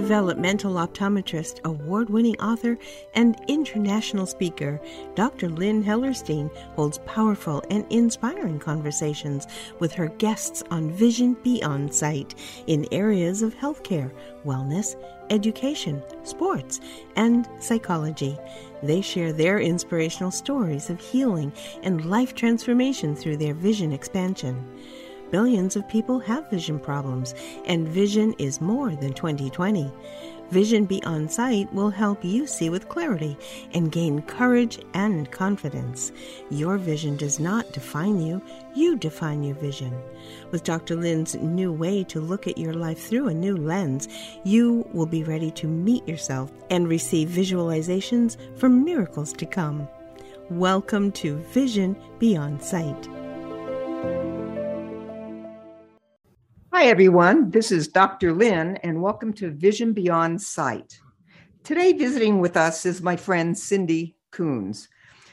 developmental optometrist, award winning author, and international speaker, Dr. Lynn Hellerstein holds powerful and inspiring conversations with her guests on Vision Beyond Sight in areas of healthcare, wellness, education, sports, and psychology. They share their inspirational stories of healing and life transformation through their vision expansion. Billions of people have vision problems, and vision is more than 2020. Vision Beyond Sight will help you see with clarity and gain courage and confidence. Your vision does not define you, you define your vision. With Dr. Lynn's new way to look at your life through a new lens, you will be ready to meet yourself and receive visualizations for miracles to come. Welcome to Vision Beyond Sight. Hi, everyone. This is Dr. Lynn, and welcome to Vision Beyond Sight. Today, visiting with us is my friend Cindy Coons.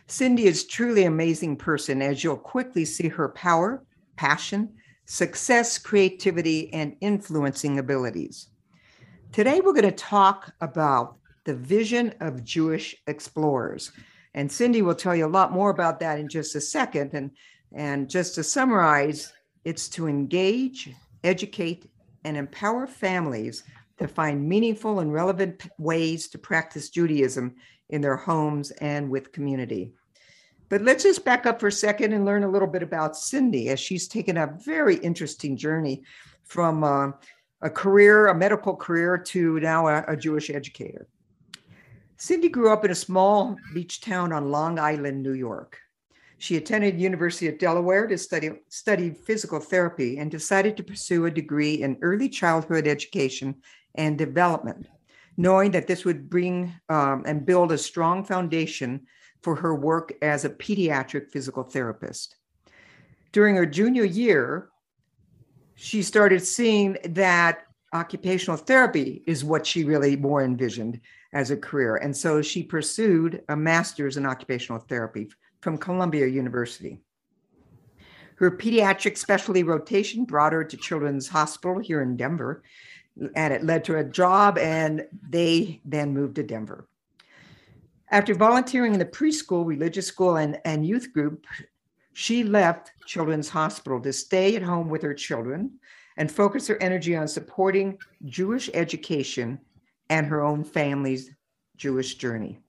Cindy is truly an amazing person, as you'll quickly see her power, passion, success, creativity, and influencing abilities. Today, we're going to talk about the vision of Jewish explorers. And Cindy will tell you a lot more about that in just a second. And, and just to summarize, it's to engage, educate, and empower families to find meaningful and relevant ways to practice Judaism in their homes and with community. But let's just back up for a second and learn a little bit about Cindy as she's taken a very interesting journey from uh, a career, a medical career, to now a, a Jewish educator. Cindy grew up in a small beach town on Long Island, New York. She attended University of Delaware to study, physical therapy and decided to pursue a degree in early childhood education and development, knowing that this would bring um, and build a strong foundation for her work as a pediatric physical therapist. During her junior year, she started seeing that occupational therapy is what she really more envisioned as a career. And so she pursued a master's in occupational therapy from Columbia University. Her pediatric specialty rotation brought her to Children's Hospital here in Denver, and it led to a job, and they then moved to Denver. After volunteering in the preschool, religious school, and, and youth group, she left Children's Hospital to stay at home with her children and focus her energy on supporting Jewish education and her own family's Jewish journey.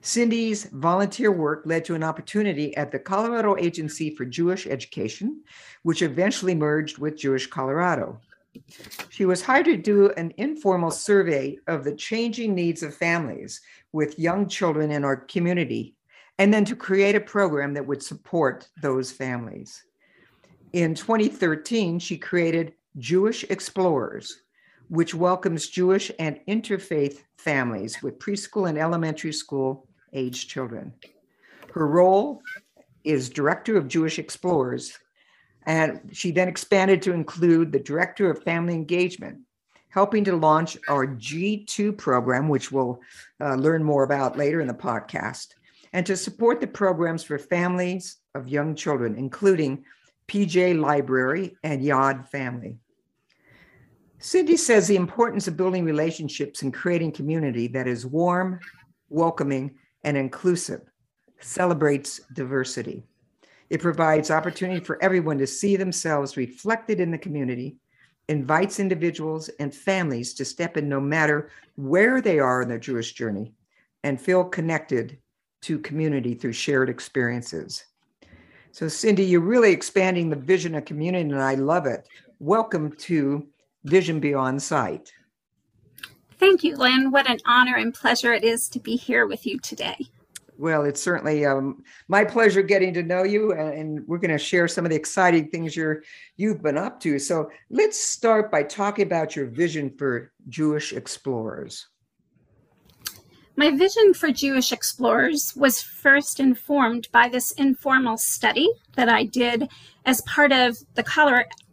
Cindy's volunteer work led to an opportunity at the Colorado Agency for Jewish Education, which eventually merged with Jewish Colorado. She was hired to do an informal survey of the changing needs of families with young children in our community, and then to create a program that would support those families. In 2013, she created Jewish Explorers, which welcomes Jewish and interfaith families with preschool and elementary school age children. Her role is Director of Jewish Explorers, and she then expanded to include the Director of Family Engagement, helping to launch our G2 program, which we'll uh, learn more about later in the podcast, and to support the programs for families of young children, including PJ Library and Yad Family. Cindy says the importance of building relationships and creating community that is warm, welcoming, and inclusive, celebrates diversity. It provides opportunity for everyone to see themselves reflected in the community, invites individuals and families to step in no matter where they are in their Jewish journey, and feel connected to community through shared experiences. So, Cindy, you're really expanding the vision of community, and I love it. Welcome to Vision Beyond Sight. Thank you, Lynn. What an honor and pleasure it is to be here with you today. Well, it's certainly um, my pleasure getting to know you, and, and we're going to share some of the exciting things you're you've been up to. So let's start by talking about your vision for Jewish explorers. My vision for Jewish explorers was first informed by this informal study that I did as part of the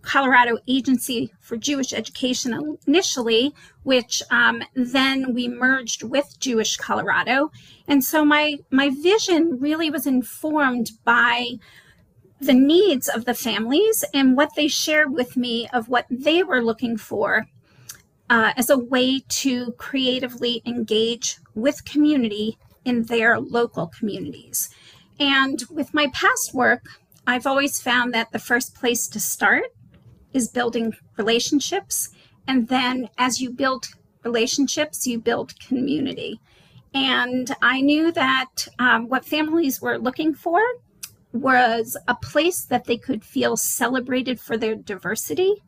Colorado Agency for Jewish Education initially, which um, then we merged with Jewish Colorado. And so my, my vision really was informed by the needs of the families and what they shared with me of what they were looking for uh, as a way to creatively engage with community in their local communities. And with my past work, I've always found that the first place to start is building relationships. And then as you build relationships, you build community. And I knew that um, what families were looking for was a place that they could feel celebrated for their diversity,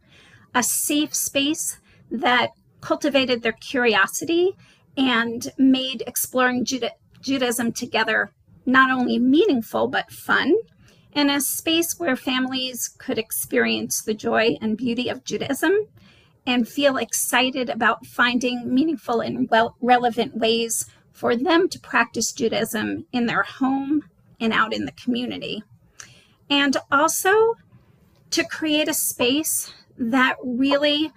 a safe space that cultivated their curiosity and made exploring Juda- Judaism together not only meaningful but fun, and a space where families could experience the joy and beauty of Judaism and feel excited about finding meaningful and well relevant ways for them to practice Judaism in their home and out in the community. And also to create a space that really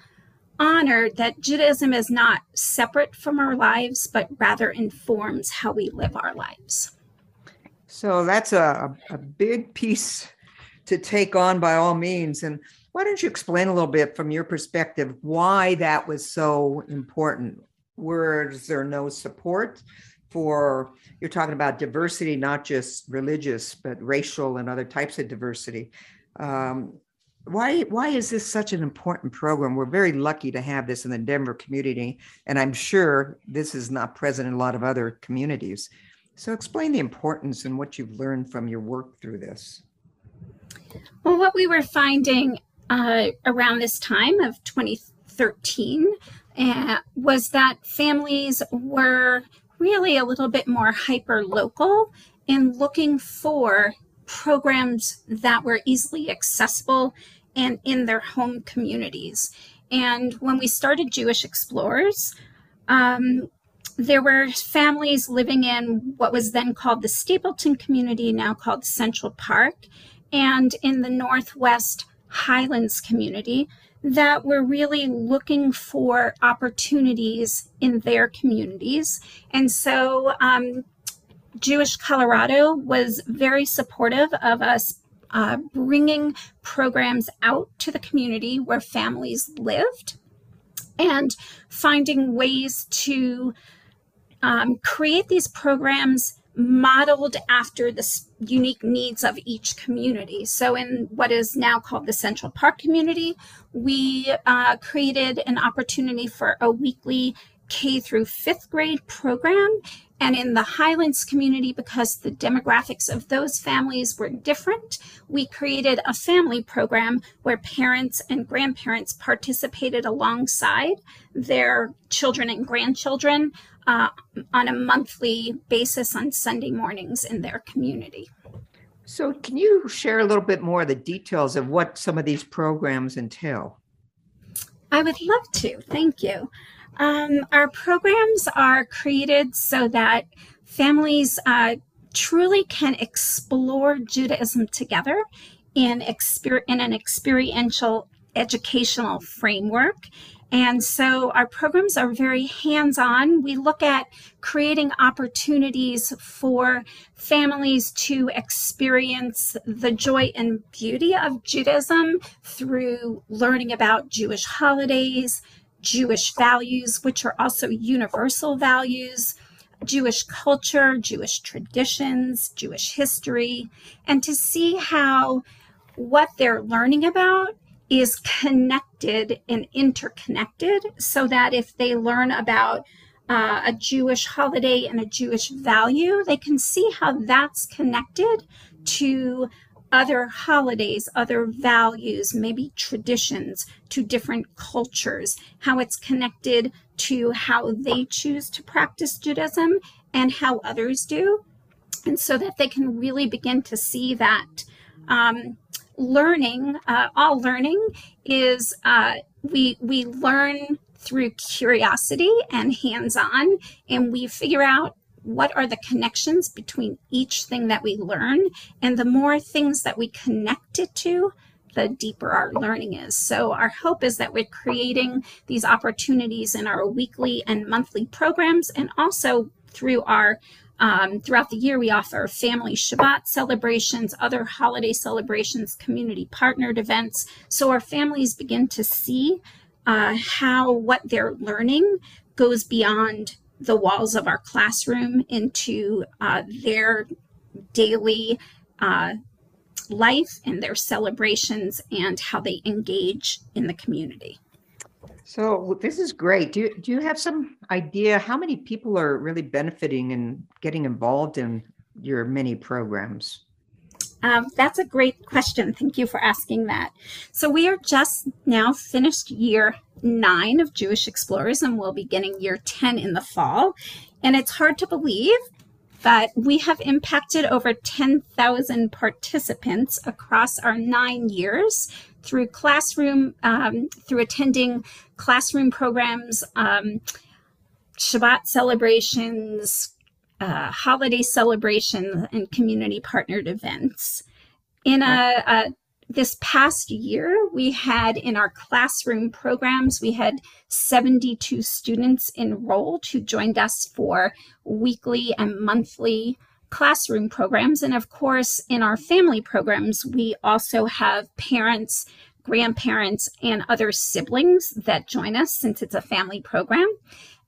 honored that Judaism is not separate from our lives, but rather informs how we live our lives. So that's a, a big piece to take on by all means. And why don't you explain a little bit from your perspective why that was so important? Was there no support for, you're talking about diversity, not just religious, but racial and other types of diversity? Um, why why is this such an important program we're very lucky to have this in the denver community and i'm sure this is not present in a lot of other communities so explain the importance and what you've learned from your work through this well what we were finding uh, around this time of 2013 uh, was that families were really a little bit more hyper local in looking for programs that were easily accessible and in their home communities. And when we started Jewish Explorers, um, there were families living in what was then called the Stapleton community, now called Central Park, and in the Northwest Highlands community that were really looking for opportunities in their communities. And so um, Jewish Colorado was very supportive of us uh, bringing programs out to the community where families lived and finding ways to um, create these programs modeled after the unique needs of each community. So, in what is now called the Central Park community, we uh, created an opportunity for a weekly K through fifth grade program. And in the Highlands community, because the demographics of those families were different, we created a family program where parents and grandparents participated alongside their children and grandchildren uh, on a monthly basis on Sunday mornings in their community. So, can you share a little bit more of the details of what some of these programs entail? I would love to. Thank you. Um, our programs are created so that families uh, truly can explore Judaism together in, exper- in an experiential educational framework. And so our programs are very hands on. We look at creating opportunities for families to experience the joy and beauty of Judaism through learning about Jewish holidays, Jewish values, which are also universal values, Jewish culture, Jewish traditions, Jewish history, and to see how what they're learning about is connected and interconnected so that if they learn about uh, a Jewish holiday and a Jewish value, they can see how that's connected to other holidays, other values, maybe traditions to different cultures, how it's connected to how they choose to practice Judaism and how others do. And so that they can really begin to see that um, learning, uh, all learning is uh, we, we learn through curiosity and hands on, and we figure out what are the connections between each thing that we learn? And the more things that we connect it to, the deeper our learning is. So, our hope is that we're creating these opportunities in our weekly and monthly programs, and also through our um, throughout the year, we offer family Shabbat celebrations, other holiday celebrations, community partnered events. So our families begin to see uh, how what they're learning goes beyond the walls of our classroom into uh, their daily uh, life and their celebrations and how they engage in the community. So this is great. Do you, do you have some idea how many people are really benefiting and getting involved in your many programs? Um, that's a great question. Thank you for asking that. So we are just now finished year nine of Jewish Explorers, and we'll be beginning year 10 in the fall. And it's hard to believe but we have impacted over 10,000 participants across our nine years through classroom, um, through attending classroom programs, um, Shabbat celebrations, uh, holiday celebrations, and community partnered events. In a, a this past year, we had in our classroom programs, we had 72 students enrolled who joined us for weekly and monthly classroom programs. And of course, in our family programs, we also have parents, grandparents, and other siblings that join us since it's a family program.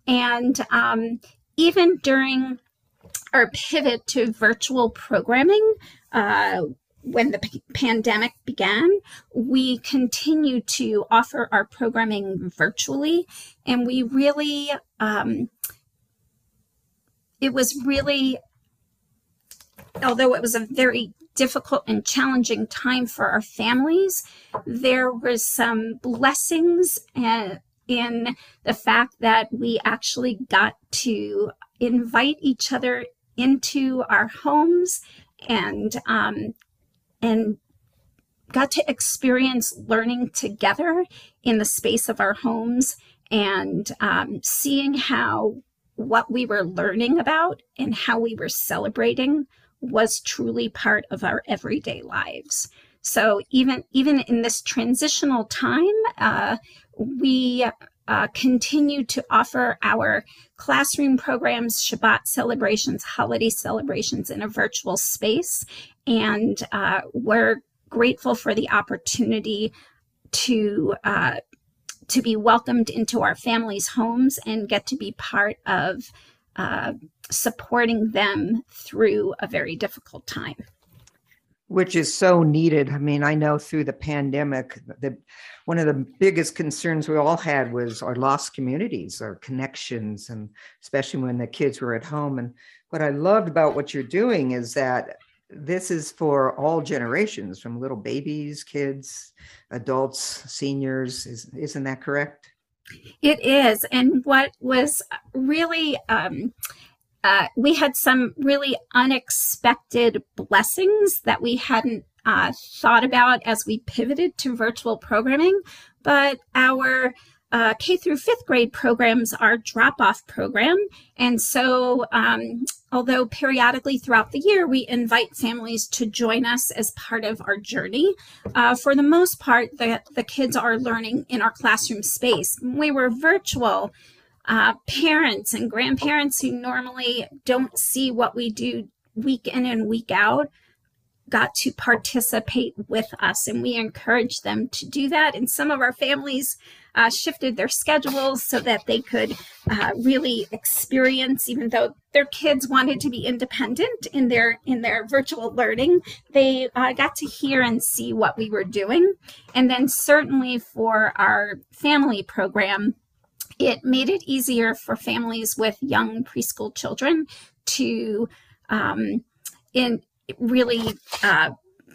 And um, even during our pivot to virtual programming, uh, when the p- pandemic began, we continue to offer our programming virtually. And we really, um, it was really, although it was a very difficult and challenging time for our families, there was some blessings and in the fact that we actually got to invite each other into our homes and um, and got to experience learning together in the space of our homes and um, seeing how what we were learning about and how we were celebrating was truly part of our everyday lives. So even even in this transitional time, uh, we uh, continue to offer our classroom programs, Shabbat celebrations, holiday celebrations in a virtual space. And uh, we're grateful for the opportunity to uh, to be welcomed into our families' homes and get to be part of uh, supporting them through a very difficult time which is so needed. I mean, I know through the pandemic, the one of the biggest concerns we all had was our lost communities, our connections, and especially when the kids were at home. And what I loved about what you're doing is that this is for all generations, from little babies, kids, adults, seniors. Is, isn't that correct? It is. And what was really um, uh, we had some really unexpected blessings that we hadn't uh, thought about as we pivoted to virtual programming. But our uh, K through fifth grade programs are drop off program. And so, um, although periodically throughout the year we invite families to join us as part of our journey, uh, for the most part, the, the kids are learning in our classroom space. We were virtual uh, parents and grandparents who normally don't see what we do week in and week out got to participate with us and we encourage them to do that. And some of our families uh, shifted their schedules so that they could uh, really experience even though their kids wanted to be independent in their in their virtual learning they uh, got to hear and see what we were doing. And then certainly for our family program it made it easier for families with young preschool children to um, in really uh,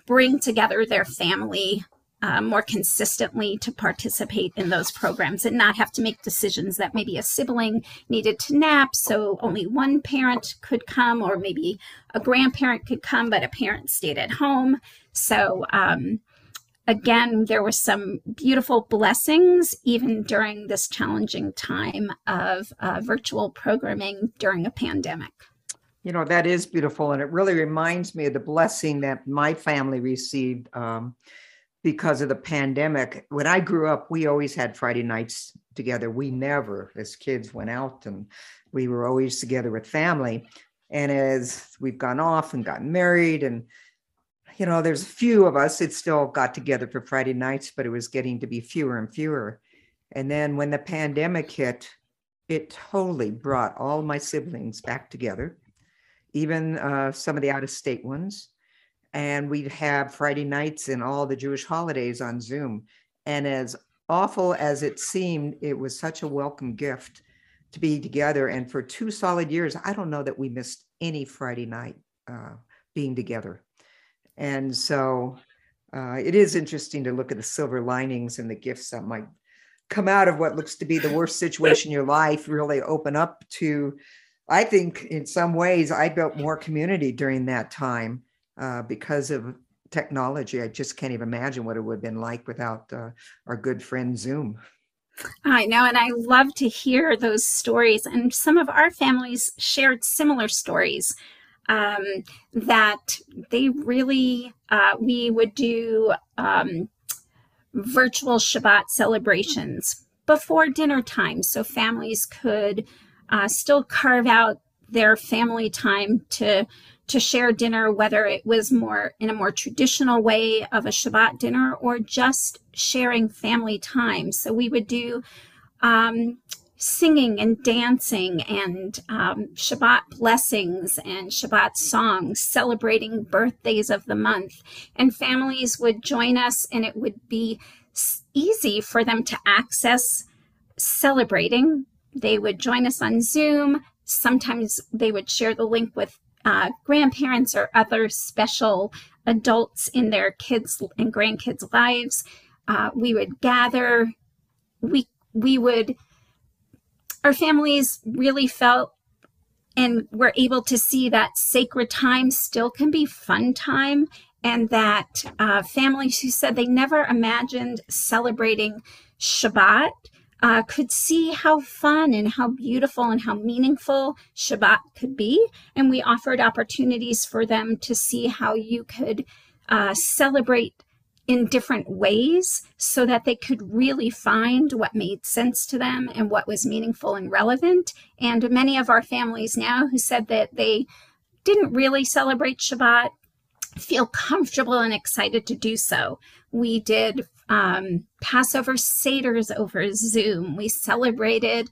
bring together their family uh, more consistently to participate in those programs and not have to make decisions that maybe a sibling needed to nap, so only one parent could come, or maybe a grandparent could come, but a parent stayed at home. So um, again, there were some beautiful blessings even during this challenging time of uh, virtual programming during a pandemic. You know, that is beautiful. And it really reminds me of the blessing that my family received um, because of the pandemic. When I grew up, we always had Friday nights together. We never, as kids, went out and we were always together with family. And as we've gone off and gotten married and you know, there's a few of us that still got together for Friday nights, but it was getting to be fewer and fewer. And then when the pandemic hit, it totally brought all my siblings back together, even uh, some of the out of state ones. And we'd have Friday nights and all the Jewish holidays on Zoom. And as awful as it seemed, it was such a welcome gift to be together. And for two solid years, I don't know that we missed any Friday night uh, being together. And so uh, it is interesting to look at the silver linings and the gifts that might come out of what looks to be the worst situation in your life, really open up to. I think in some ways I built more community during that time uh, because of technology. I just can't even imagine what it would have been like without uh, our good friend Zoom. I know, and I love to hear those stories. And some of our families shared similar stories um, that they really, uh, we would do um, virtual Shabbat celebrations before dinner time. So families could uh, still carve out their family time to to share dinner whether it was more in a more traditional way of a shabbat dinner or just sharing family time. So we would do um, singing and dancing and um, Shabbat blessings and Shabbat songs, celebrating birthdays of the month. And families would join us, and it would be easy for them to access celebrating. They would join us on Zoom. Sometimes they would share the link with uh, grandparents or other special adults in their kids and grandkids' lives. Uh, we would gather. We we would our families really felt and were able to see that sacred time still can be fun time and that uh, families who said they never imagined celebrating Shabbat uh, could see how fun and how beautiful and how meaningful Shabbat could be. And we offered opportunities for them to see how you could uh, celebrate in different ways so that they could really find what made sense to them and what was meaningful and relevant. And many of our families now who said that they didn't really celebrate Shabbat feel comfortable and excited to do so. We did um, Passover Seders over Zoom. We celebrated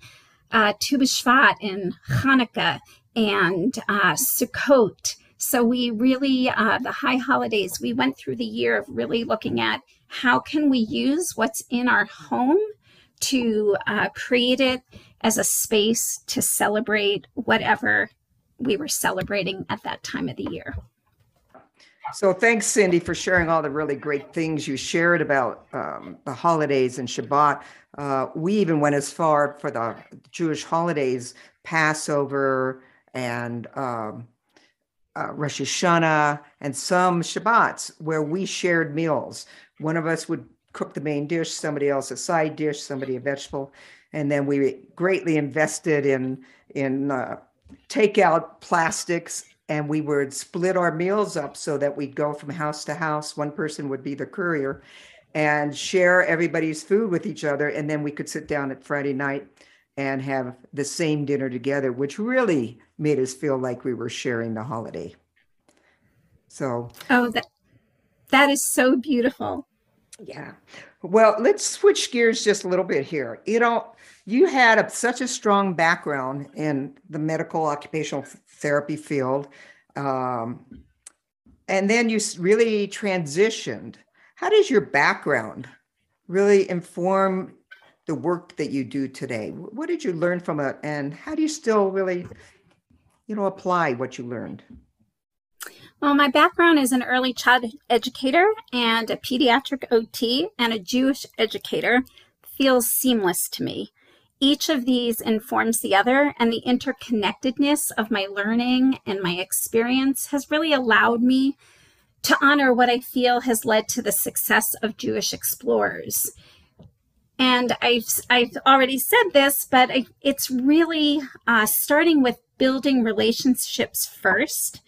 uh, Tu B'Shvat and Hanukkah and uh, Sukkot so we really, uh, the high holidays, we went through the year of really looking at how can we use what's in our home to uh, create it as a space to celebrate whatever we were celebrating at that time of the year. So thanks, Cindy, for sharing all the really great things you shared about um, the holidays and Shabbat. Uh, we even went as far for the Jewish holidays, Passover and um, uh, Rosh Hashanah and some Shabbats where we shared meals. One of us would cook the main dish, somebody else a side dish, somebody a vegetable, and then we greatly invested in in uh, takeout plastics, and we would split our meals up so that we'd go from house to house. One person would be the courier, and share everybody's food with each other, and then we could sit down at Friday night and have the same dinner together, which really made us feel like we were sharing the holiday. So, oh, that that is so beautiful. Yeah. Well, let's switch gears just a little bit here. You know, you had a, such a strong background in the medical occupational therapy field. Um, and then you really transitioned. How does your background really inform the work that you do today? What did you learn from it, and how do you still really you know, apply what you learned? Well, my background is an early child educator and a pediatric OT and a Jewish educator feels seamless to me. Each of these informs the other, and the interconnectedness of my learning and my experience has really allowed me to honor what I feel has led to the success of Jewish explorers. And I've, I've already said this, but I, it's really uh, starting with building relationships first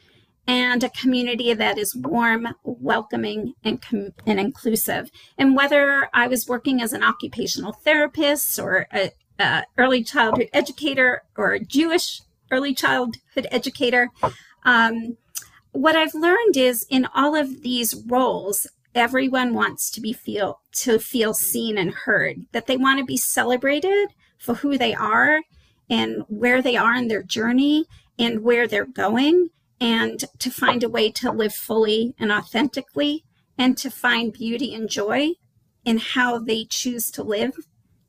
and a community that is warm, welcoming, and, com- and inclusive. And whether I was working as an occupational therapist or a, a early childhood educator or a Jewish early childhood educator, um, what I've learned is in all of these roles, everyone wants to be feel to feel seen and heard that they want to be celebrated for who they are and where they are in their journey and where they're going and to find a way to live fully and authentically and to find beauty and joy in how they choose to live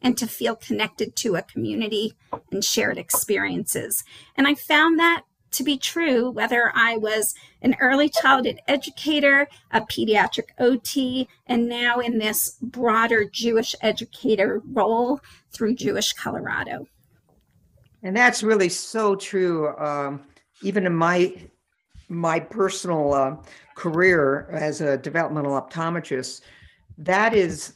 and to feel connected to a community and shared experiences. And I found that to be true whether I was an early childhood educator, a pediatric OT, and now in this broader Jewish educator role through Jewish Colorado. And that's really so true. Um, even in my my personal uh, career as a developmental optometrist, that is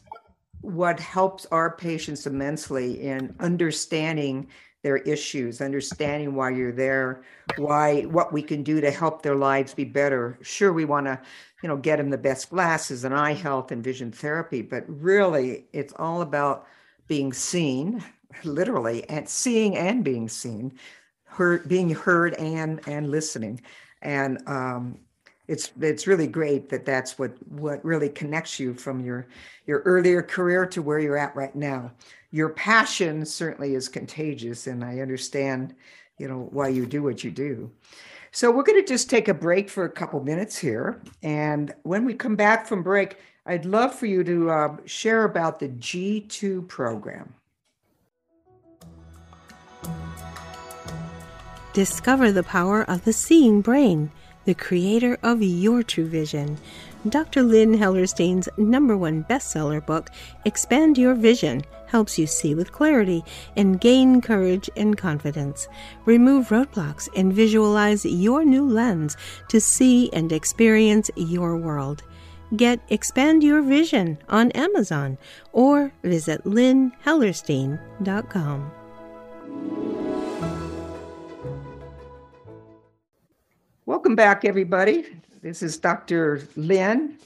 what helps our patients immensely in understanding their issues, understanding why you're there, why what we can do to help their lives be better. Sure, we want to, you know, get them the best glasses and eye health and vision therapy, but really it's all about being seen, literally, and seeing and being seen, heard, being heard and and listening, and um, it's it's really great that that's what what really connects you from your your earlier career to where you're at right now. Your passion certainly is contagious, and I understand, you know, why you do what you do. So we're going to just take a break for a couple minutes here, and when we come back from break, I'd love for you to uh, share about the G2 program. Discover the power of the seeing brain the creator of your true vision. Dr. Lynn Hellerstein's number one bestseller book, Expand Your Vision, helps you see with clarity and gain courage and confidence. Remove roadblocks and visualize your new lens to see and experience your world. Get Expand Your Vision on Amazon or visit lynnhellerstein.com. Welcome back, everybody. This is Dr. Lynn,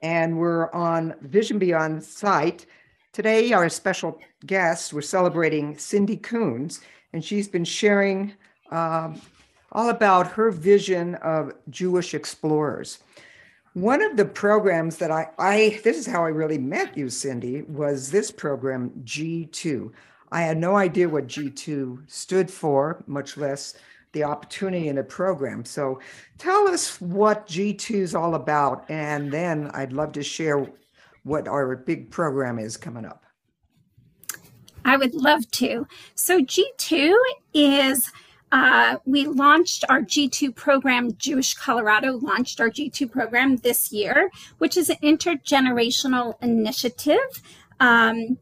and we're on Vision Beyond Sight. Today, our special guest, we're celebrating Cindy Coons, and she's been sharing um, all about her vision of Jewish explorers. One of the programs that I, I, this is how I really met you, Cindy, was this program, G2. I had no idea what G2 stood for, much less the opportunity in the program. So tell us what G2 is all about. And then I'd love to share what our big program is coming up. I would love to. So G2 is uh, we launched our G2 program, Jewish Colorado launched our G2 program this year, which is an intergenerational initiative um,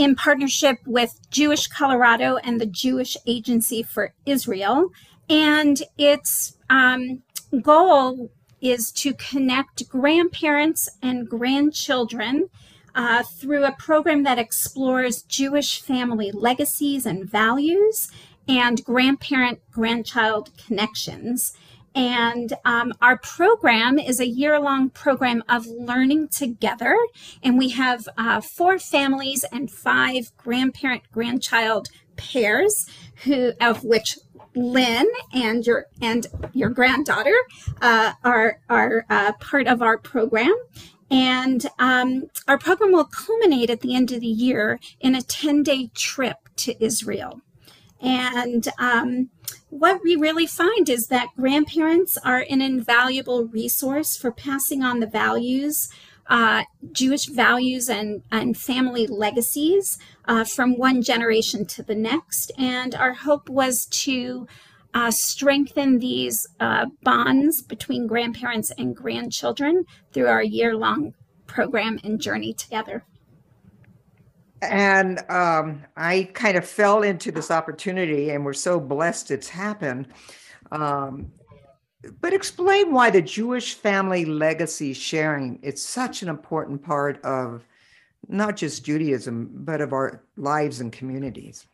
in partnership with Jewish Colorado and the Jewish Agency for Israel. And its um, goal is to connect grandparents and grandchildren uh, through a program that explores Jewish family legacies and values and grandparent grandchild connections. And um, our program is a year long program of learning together. And we have uh, four families and five grandparent grandchild pairs, who of which Lynn and your and your granddaughter uh, are are uh, part of our program. And um, our program will culminate at the end of the year in a 10 day trip to Israel. And um, what we really find is that grandparents are an invaluable resource for passing on the values, uh, Jewish values and, and family legacies uh, from one generation to the next. And our hope was to uh, strengthen these uh, bonds between grandparents and grandchildren through our year long program and journey together and um, I kind of fell into this opportunity, and we're so blessed it's happened. Um, but explain why the Jewish family legacy sharing it's such an important part of not just Judaism, but of our lives and communities.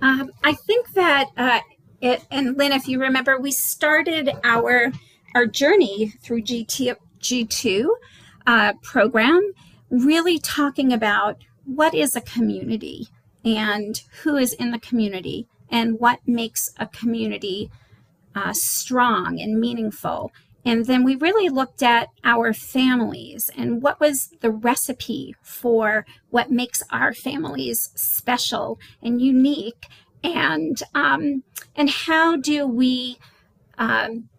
Um, I think that, uh, it, and Lynn, if you remember, we started our our journey through GT, G2 uh, program really talking about what is a community and who is in the community and what makes a community uh, strong and meaningful. And then we really looked at our families and what was the recipe for what makes our families special and unique, and um, and how do we um,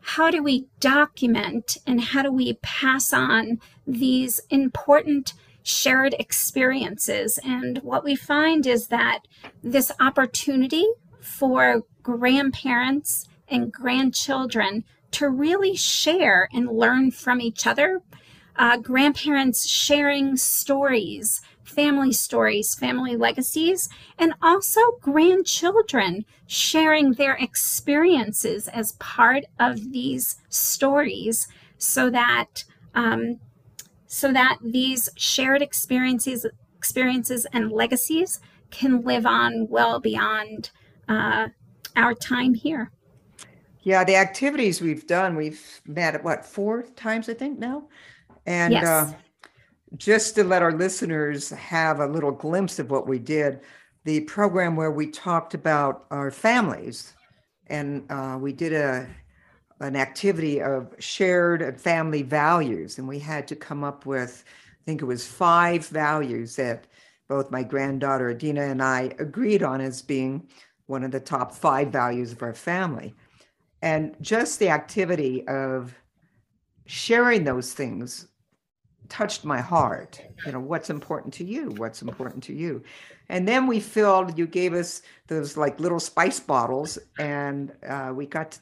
how do we document and how do we pass on these important shared experiences? And what we find is that this opportunity for grandparents and grandchildren to really share and learn from each other. Uh, grandparents sharing stories, family stories, family legacies, and also grandchildren sharing their experiences as part of these stories so that um, so that these shared experiences experiences and legacies can live on well beyond uh, our time here. Yeah, the activities we've done, we've met what four times I think now, and yes. uh, just to let our listeners have a little glimpse of what we did, the program where we talked about our families, and uh, we did a an activity of shared family values, and we had to come up with, I think it was five values that both my granddaughter Adina and I agreed on as being one of the top five values of our family. And just the activity of sharing those things touched my heart. You know, what's important to you? What's important to you? And then we filled, you gave us those like little spice bottles, and uh, we got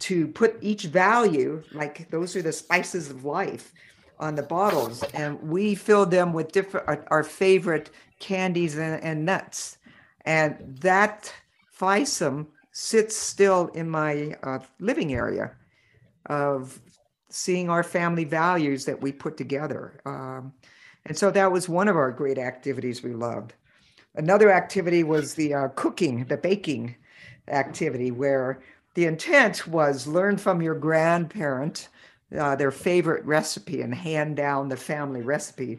to put each value, like those are the spices of life, on the bottles. And we filled them with different, our, our favorite candies and, and nuts. And that FISM sits still in my uh, living area of seeing our family values that we put together. Um, and so that was one of our great activities we loved. Another activity was the uh, cooking, the baking activity, where the intent was learn from your grandparent uh, their favorite recipe and hand down the family recipe.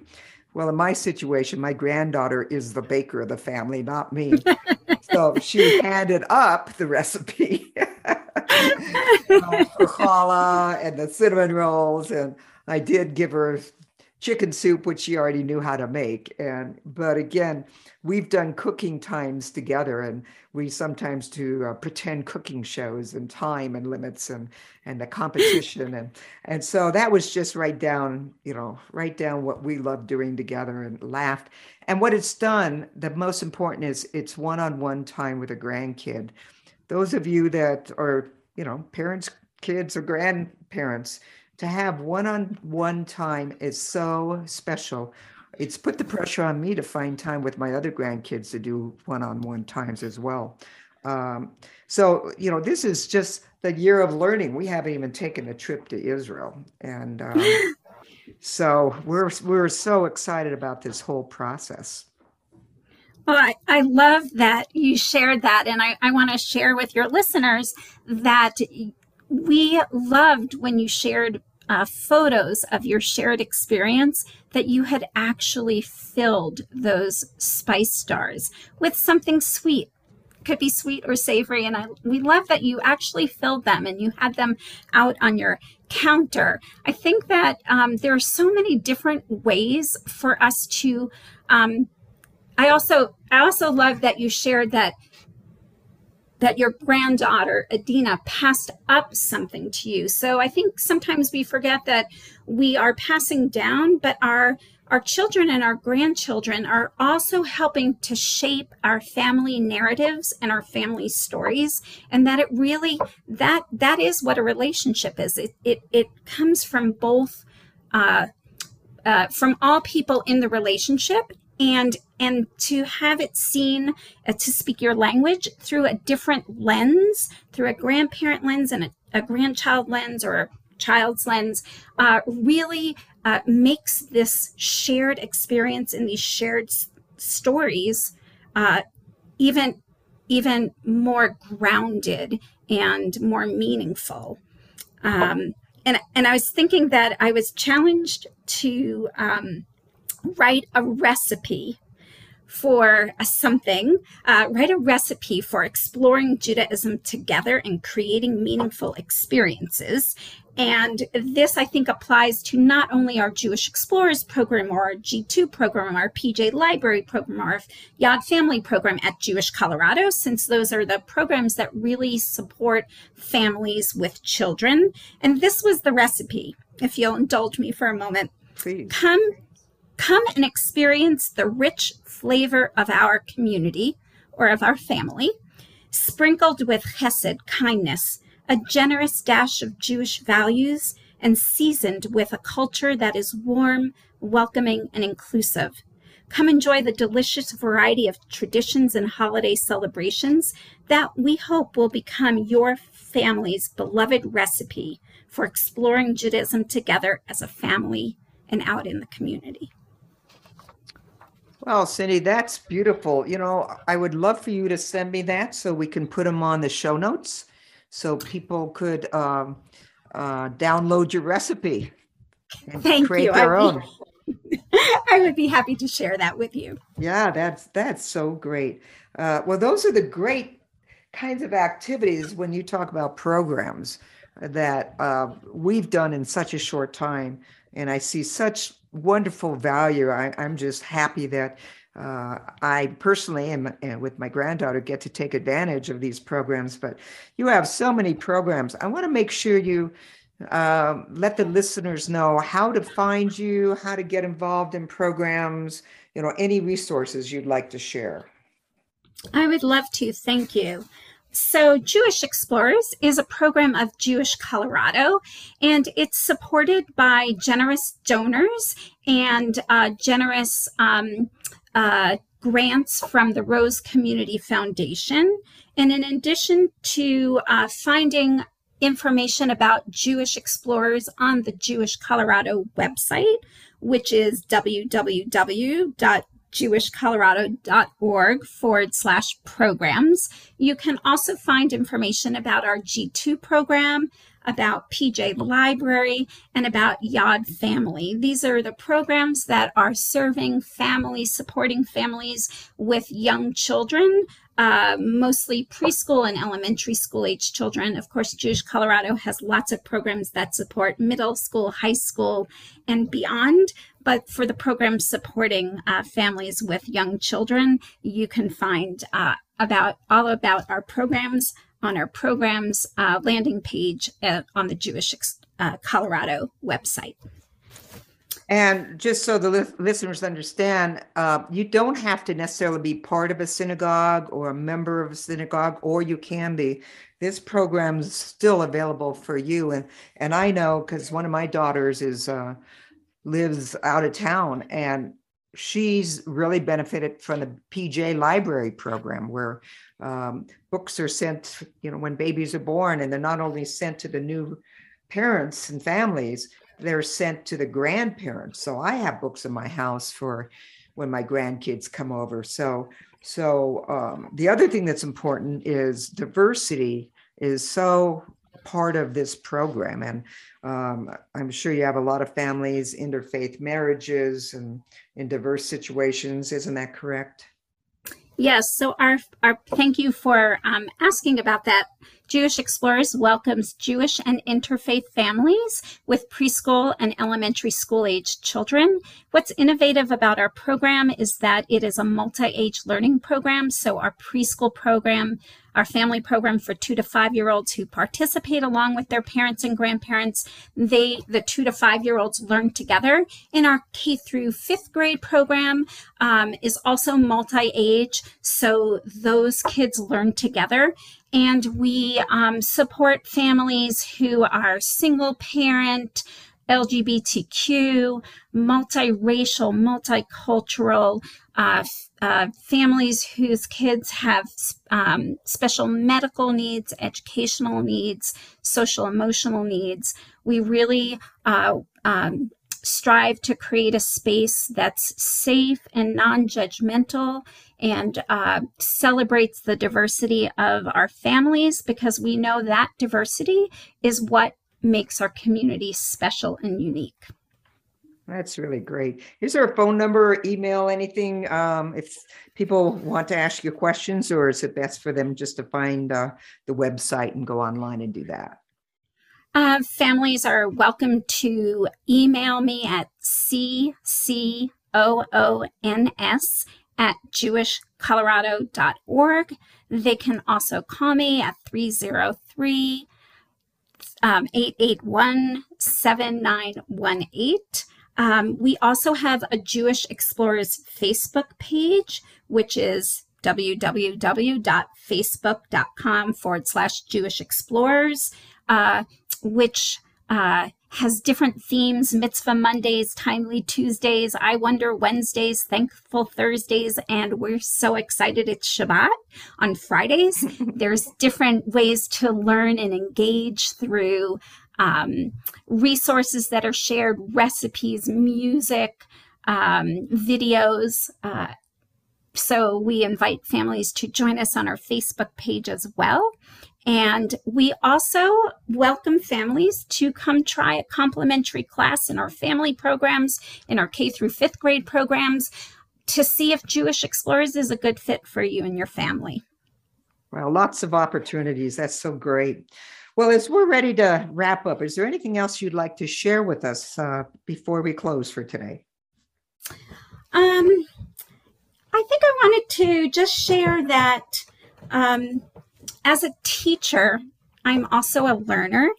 Well, in my situation, my granddaughter is the baker of the family, not me. so she handed up the recipe uh, for challah and the cinnamon rolls, and I did give her chicken soup, which she already knew how to make. And but again, we've done cooking times together, and we sometimes do uh, pretend cooking shows and time and limits and and the competition and and so that was just right down you know right down what we love doing together and laughed. And what it's done, the most important is it's one-on-one time with a grandkid. Those of you that are you know parents, kids, or grandparents to have one-on-one time is so special. It's put the pressure on me to find time with my other grandkids to do one-on-one times as well. Um, so you know this is just the year of learning. We haven't even taken a trip to israel. And um, so we're we're so excited about this whole process. Well, I, I love that you shared that. And I, I want to share with your listeners that we loved when you shared uh, photos of your shared experience that you had actually filled those spice stars with something sweet. Could be sweet or savory and I, we love that you actually filled them and you had them out on your counter. I think that um, there are so many different ways for us to um, i also i also love that you shared that that your granddaughter, Adina, passed up something to you. So I think sometimes we forget that we are passing down, but our our children and our grandchildren are also helping to shape our family narratives and our family stories and that it really that that is what a relationship is it it, it comes from both uh, uh, from all people in the relationship and and to have it seen uh, to speak your language through a different lens through a grandparent lens and a, a grandchild lens or a child's lens uh, really uh, makes this shared experience and these shared s- stories uh, even even more grounded and more meaningful. Um, and and I was thinking that I was challenged to um, write a recipe for a something, uh, write a recipe for exploring Judaism together and creating meaningful experiences. And this, I think, applies to not only our Jewish Explorers program or our G2 program, our PJ Library program, or our Yad Family program at Jewish Colorado, since those are the programs that really support families with children. And this was the recipe, if you'll indulge me for a moment. Please. Come Come and experience the rich flavor of our community or of our family, sprinkled with chesed, kindness, a generous dash of Jewish values, and seasoned with a culture that is warm, welcoming, and inclusive. Come enjoy the delicious variety of traditions and holiday celebrations that we hope will become your family's beloved recipe for exploring Judaism together as a family and out in the community. Well, Cindy, that's beautiful. You know, I would love for you to send me that so we can put them on the show notes so people could um, uh, download your recipe and Thank create you. their I'd own. Be, I would be happy to share that with you. Yeah, that's that's so great. Uh, well, those are the great kinds of activities when you talk about programs that uh, we've done in such a short time, and I see such wonderful value. I, am just happy that uh, I personally am uh, with my granddaughter get to take advantage of these programs. But you have so many programs. I want to make sure you uh, let the listeners know how to find you, how to get involved in programs. You know, any resources you'd like to share. I would love to. Thank you. So, Jewish Explorers is a program of Jewish Colorado, and it's supported by generous donors and uh, generous um, uh, grants from the Rose Community Foundation. And in addition to uh, finding information about Jewish Explorers on the Jewish Colorado website, which is www jewishcolorado.org forward slash programs. You can also find information about our G2 program, about PJ Library, and about Yad Family. These are the programs that are serving families, supporting families with young children uh, mostly preschool and elementary school age children. Of course, Jewish Colorado has lots of programs that support middle school, high school, and beyond. But for the programs supporting uh, families with young children, you can find uh, about all about our programs on our programs uh, landing page uh, on the Jewish uh, Colorado website. And just so the li- listeners understand, uh, you don't have to necessarily be part of a synagogue or a member of a synagogue, or you can be. This program is still available for you. And and I know because one of my daughters is uh, lives out of town, and she's really benefited from the PJ Library program, where um, books are sent, you know, when babies are born, and they're not only sent to the new parents and families they're sent to the grandparents. So I have books in my house for when my grandkids come over. So so um, the other thing that's important is diversity is so part of this program, and um, I'm sure you have a lot of families, interfaith marriages, and in diverse situations. Isn't that correct? Yes. So our our thank you for um, asking about that. Jewish Explorers welcomes Jewish and interfaith families with preschool and elementary school age children. What's innovative about our program is that it is a multi age learning program. So, our preschool program, our family program for two to five year olds who participate along with their parents and grandparents, they, the two to five year olds, learn together. In our K through fifth grade program um, is also multi age. So, those kids learn together and we um, support families who are single parent, LGBTQ, multiracial, multicultural, uh, uh, families whose kids have um, special medical needs, educational needs, social emotional needs. We really uh, um, strive to create a space that's safe and non judgmental and uh, celebrates the diversity of our families because we know that diversity is what makes our community special and unique. That's really great. Is there a phone number, or email, anything? Um, if people want to ask you questions, or is it best for them just to find uh, the website and go online and do that? Uh, families are welcome to email me at ccoons at jewishcolorado.org. They can also call me at 303 um, 881 7918. Um, we also have a Jewish Explorers Facebook page, which is www.facebook.com forward slash Jewish Explorers, uh, which uh, has different themes mitzvah Mondays, timely Tuesdays, I wonder Wednesdays, thankful Thursdays, and we're so excited it's Shabbat on Fridays. There's different ways to learn and engage through um, resources that are shared, recipes, music, um, videos. Uh, so we invite families to join us on our Facebook page as well. And we also welcome families to come try a complimentary class in our family programs, in our K through fifth grade programs, to see if Jewish Explorers is a good fit for you and your family. Well, lots of opportunities. That's so great. Well, as we're ready to wrap up, is there anything else you'd like to share with us uh, before we close for today? Um, I think I wanted to just share that um, as a teacher, I'm also a learner.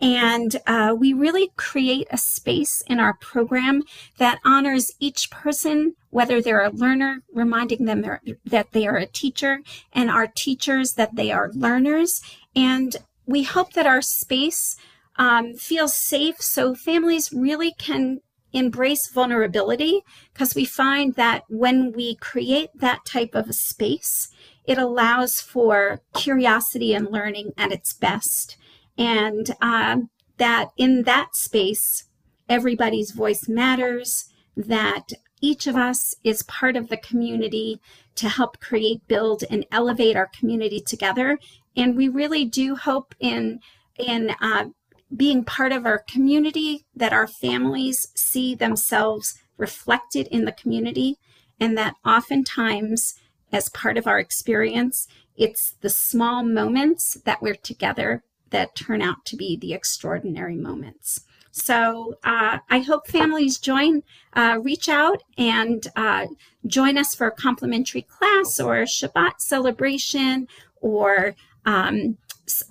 And uh, we really create a space in our program that honors each person, whether they're a learner, reminding them that they are a teacher, and our teachers that they are learners. And we hope that our space um, feels safe so families really can embrace vulnerability because we find that when we create that type of a space, it allows for curiosity and learning at its best. And um, that in that space, everybody's voice matters, that each of us is part of the community to help create, build, and elevate our community together and we really do hope in in uh, being part of our community that our families see themselves reflected in the community and that oftentimes as part of our experience it's the small moments that we're together that turn out to be the extraordinary moments. So uh, I hope families join, uh, reach out and uh, join us for a complimentary class or a Shabbat celebration or um,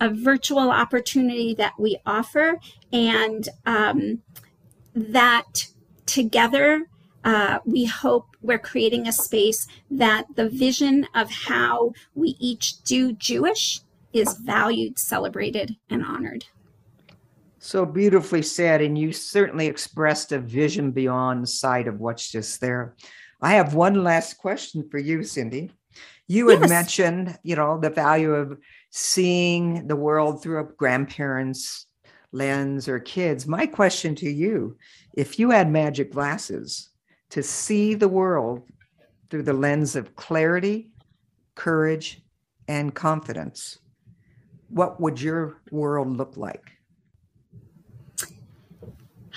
a virtual opportunity that we offer, and um, that together uh, we hope we're creating a space that the vision of how we each do Jewish is valued, celebrated, and honored. So beautifully said. And you certainly expressed a vision beyond sight of what's just there. I have one last question for you, Cindy. You had mentioned, you know, the value of seeing the world through a grandparent's lens or kids. My question to you if you had magic glasses to see the world through the lens of clarity, courage, and confidence, what would your world look like?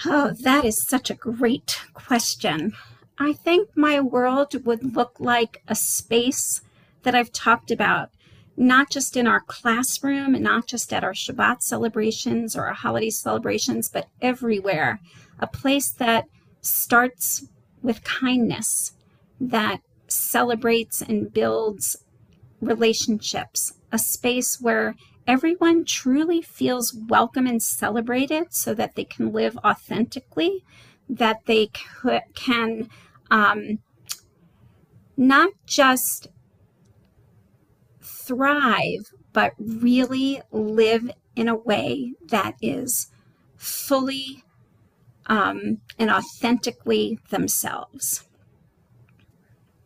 Oh, that is such a great question. I think my world would look like a space that I've talked about not just in our classroom not just at our Shabbat celebrations or our holiday celebrations, but everywhere. A place that starts with kindness, that celebrates and builds relationships, a space where everyone truly feels welcome and celebrated so that they can live authentically, that they can um, not just thrive, but really live in a way that is fully um, and authentically themselves.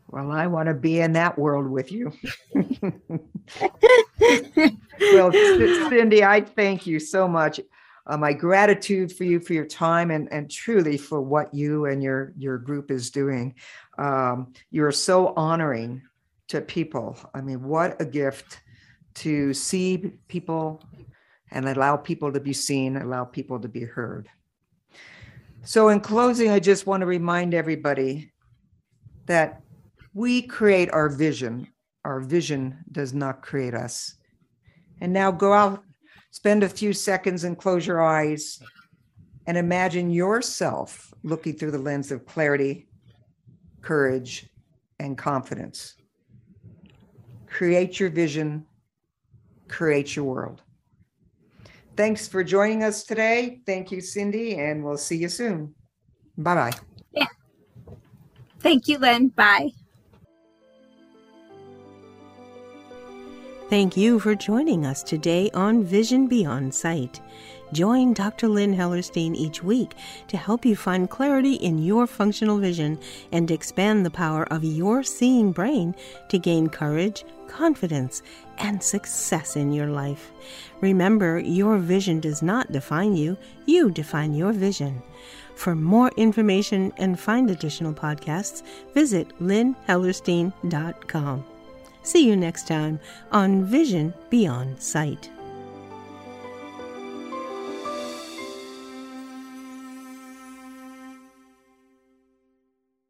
Well, I want to be in that world with you. well, Cindy, I thank you so much. Uh, my gratitude for you for your time and, and truly for what you and your your group is doing. Um, you're so honoring to people. I mean, what a gift to see people and allow people to be seen, allow people to be heard. So, in closing, I just want to remind everybody that we create our vision. Our vision does not create us. And now go out, spend a few seconds and close your eyes and imagine yourself looking through the lens of clarity, courage, and confidence. Create your vision, create your world. Thanks for joining us today. Thank you, Cindy, and we'll see you soon. Bye bye. Yeah. Thank you, Lynn. Bye. Thank you for joining us today on Vision Beyond Sight. Join Dr. Lynn Hellerstein each week to help you find clarity in your functional vision and expand the power of your seeing brain to gain courage, confidence, and success in your life. Remember, your vision does not define you, you define your vision. For more information and find additional podcasts, visit lynnhellerstein.com. See you next time on Vision Beyond Sight.